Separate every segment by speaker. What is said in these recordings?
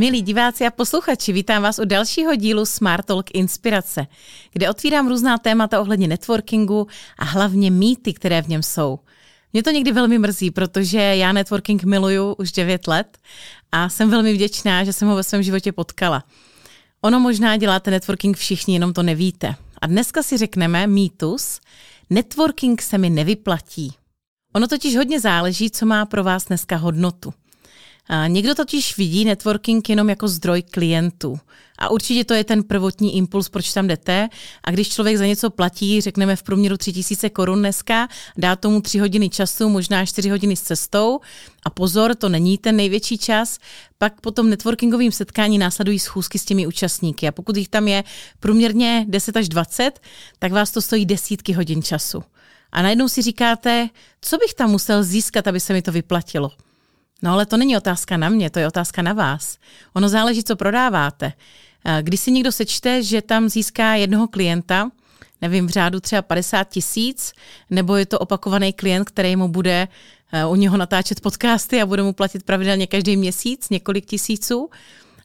Speaker 1: Milí diváci a posluchači, vítám vás u dalšího dílu Smart Talk Inspirace, kde otvírám různá témata ohledně networkingu a hlavně mýty, které v něm jsou. Mě to někdy velmi mrzí, protože já networking miluju už 9 let a jsem velmi vděčná, že jsem ho ve svém životě potkala. Ono možná děláte networking všichni, jenom to nevíte. A dneska si řekneme mýtus, networking se mi nevyplatí. Ono totiž hodně záleží, co má pro vás dneska hodnotu. Někdo totiž vidí networking jenom jako zdroj klientů. A určitě to je ten prvotní impuls, proč tam jdete. A když člověk za něco platí, řekneme v průměru 3000 korun dneska, dá tomu 3 hodiny času, možná 4 hodiny s cestou. A pozor, to není ten největší čas. Pak po tom setkání následují schůzky s těmi účastníky. A pokud jich tam je průměrně 10 až 20, tak vás to stojí desítky hodin času. A najednou si říkáte, co bych tam musel získat, aby se mi to vyplatilo. No ale to není otázka na mě, to je otázka na vás. Ono záleží, co prodáváte. Když si někdo sečte, že tam získá jednoho klienta, nevím, v řádu třeba 50 tisíc, nebo je to opakovaný klient, který mu bude eh, u něho natáčet podcasty a bude mu platit pravidelně každý měsíc několik tisíců,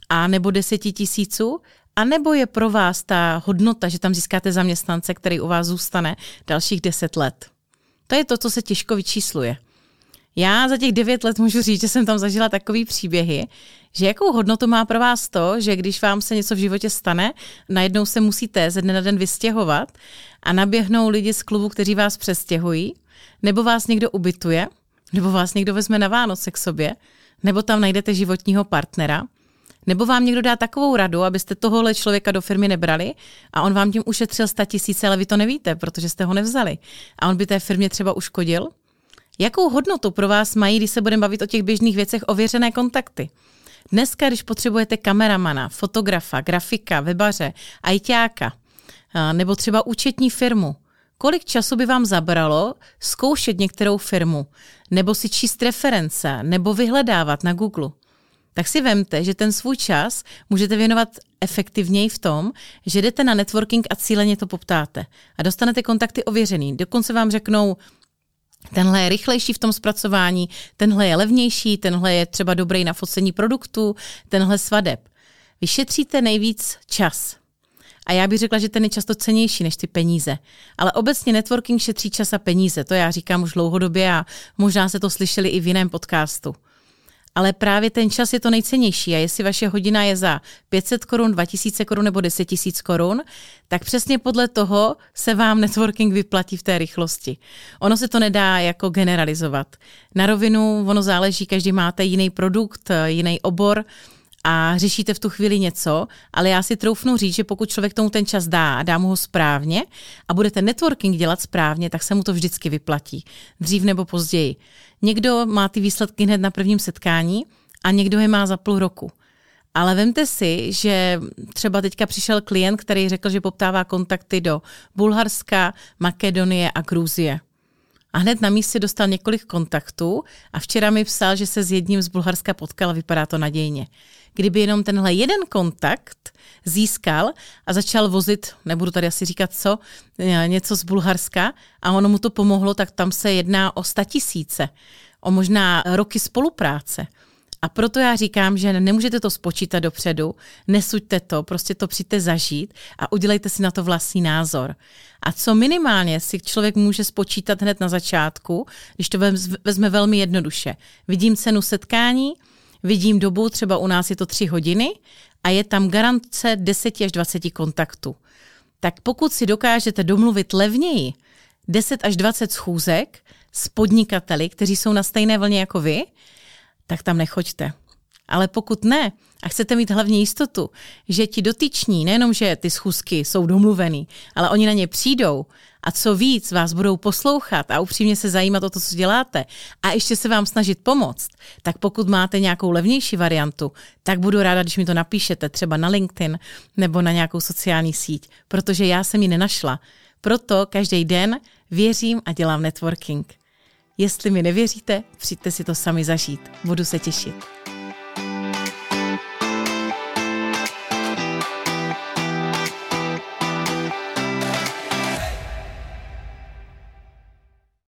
Speaker 1: a nebo deseti tisíců, a nebo je pro vás ta hodnota, že tam získáte zaměstnance, který u vás zůstane dalších deset let. To je to, co se těžko vyčísluje. Já za těch devět let můžu říct, že jsem tam zažila takový příběhy, že jakou hodnotu má pro vás to, že když vám se něco v životě stane, najednou se musíte ze dne na den vystěhovat a naběhnou lidi z klubu, kteří vás přestěhují, nebo vás někdo ubytuje, nebo vás někdo vezme na Vánoce k sobě, nebo tam najdete životního partnera, nebo vám někdo dá takovou radu, abyste tohohle člověka do firmy nebrali a on vám tím ušetřil 100 tisíce, ale vy to nevíte, protože jste ho nevzali. A on by té firmě třeba uškodil, Jakou hodnotu pro vás mají, když se budeme bavit o těch běžných věcech, ověřené kontakty? Dneska, když potřebujete kameramana, fotografa, grafika, webaře, ajťáka, nebo třeba účetní firmu, kolik času by vám zabralo zkoušet některou firmu, nebo si číst reference, nebo vyhledávat na Google? Tak si vemte, že ten svůj čas můžete věnovat efektivněji v tom, že jdete na networking a cíleně to poptáte. A dostanete kontakty ověřený. Dokonce vám řeknou, Tenhle je rychlejší v tom zpracování, tenhle je levnější, tenhle je třeba dobrý na focení produktu, tenhle svadeb. Vyšetříte nejvíc čas. A já bych řekla, že ten je často cenější než ty peníze. Ale obecně networking šetří čas a peníze. To já říkám už dlouhodobě a možná se to slyšeli i v jiném podcastu ale právě ten čas je to nejcennější a jestli vaše hodina je za 500 korun, 2000 korun nebo 10 000 korun, tak přesně podle toho se vám networking vyplatí v té rychlosti. Ono se to nedá jako generalizovat. Na rovinu ono záleží, každý máte jiný produkt, jiný obor, a řešíte v tu chvíli něco, ale já si troufnu říct, že pokud člověk tomu ten čas dá a dá mu ho správně a budete networking dělat správně, tak se mu to vždycky vyplatí. Dřív nebo později. Někdo má ty výsledky hned na prvním setkání a někdo je má za půl roku. Ale vemte si, že třeba teďka přišel klient, který řekl, že poptává kontakty do Bulharska, Makedonie a Gruzie. A hned na místě dostal několik kontaktů a včera mi psal, že se s jedním z Bulharska potkal a vypadá to nadějně. Kdyby jenom tenhle jeden kontakt získal a začal vozit, nebudu tady asi říkat co, něco z Bulharska a ono mu to pomohlo, tak tam se jedná o sta tisíce, o možná roky spolupráce. A proto já říkám, že nemůžete to spočítat dopředu, nesuďte to, prostě to přijďte zažít a udělejte si na to vlastní názor. A co minimálně si člověk může spočítat hned na začátku, když to vezme velmi jednoduše. Vidím cenu setkání, vidím dobu, třeba u nás je to tři hodiny a je tam garance 10 až 20 kontaktů. Tak pokud si dokážete domluvit levněji 10 až 20 schůzek s podnikateli, kteří jsou na stejné vlně jako vy, tak tam nechoďte. Ale pokud ne, a chcete mít hlavně jistotu, že ti dotyční, nejenom, že ty schůzky jsou domluvený, ale oni na ně přijdou a co víc vás budou poslouchat a upřímně se zajímat o to, co děláte a ještě se vám snažit pomoct, tak pokud máte nějakou levnější variantu, tak budu ráda, když mi to napíšete třeba na LinkedIn nebo na nějakou sociální síť, protože já jsem ji nenašla. Proto každý den věřím a dělám networking. Jestli mi nevěříte, přijďte si to sami zažít. Budu se těšit.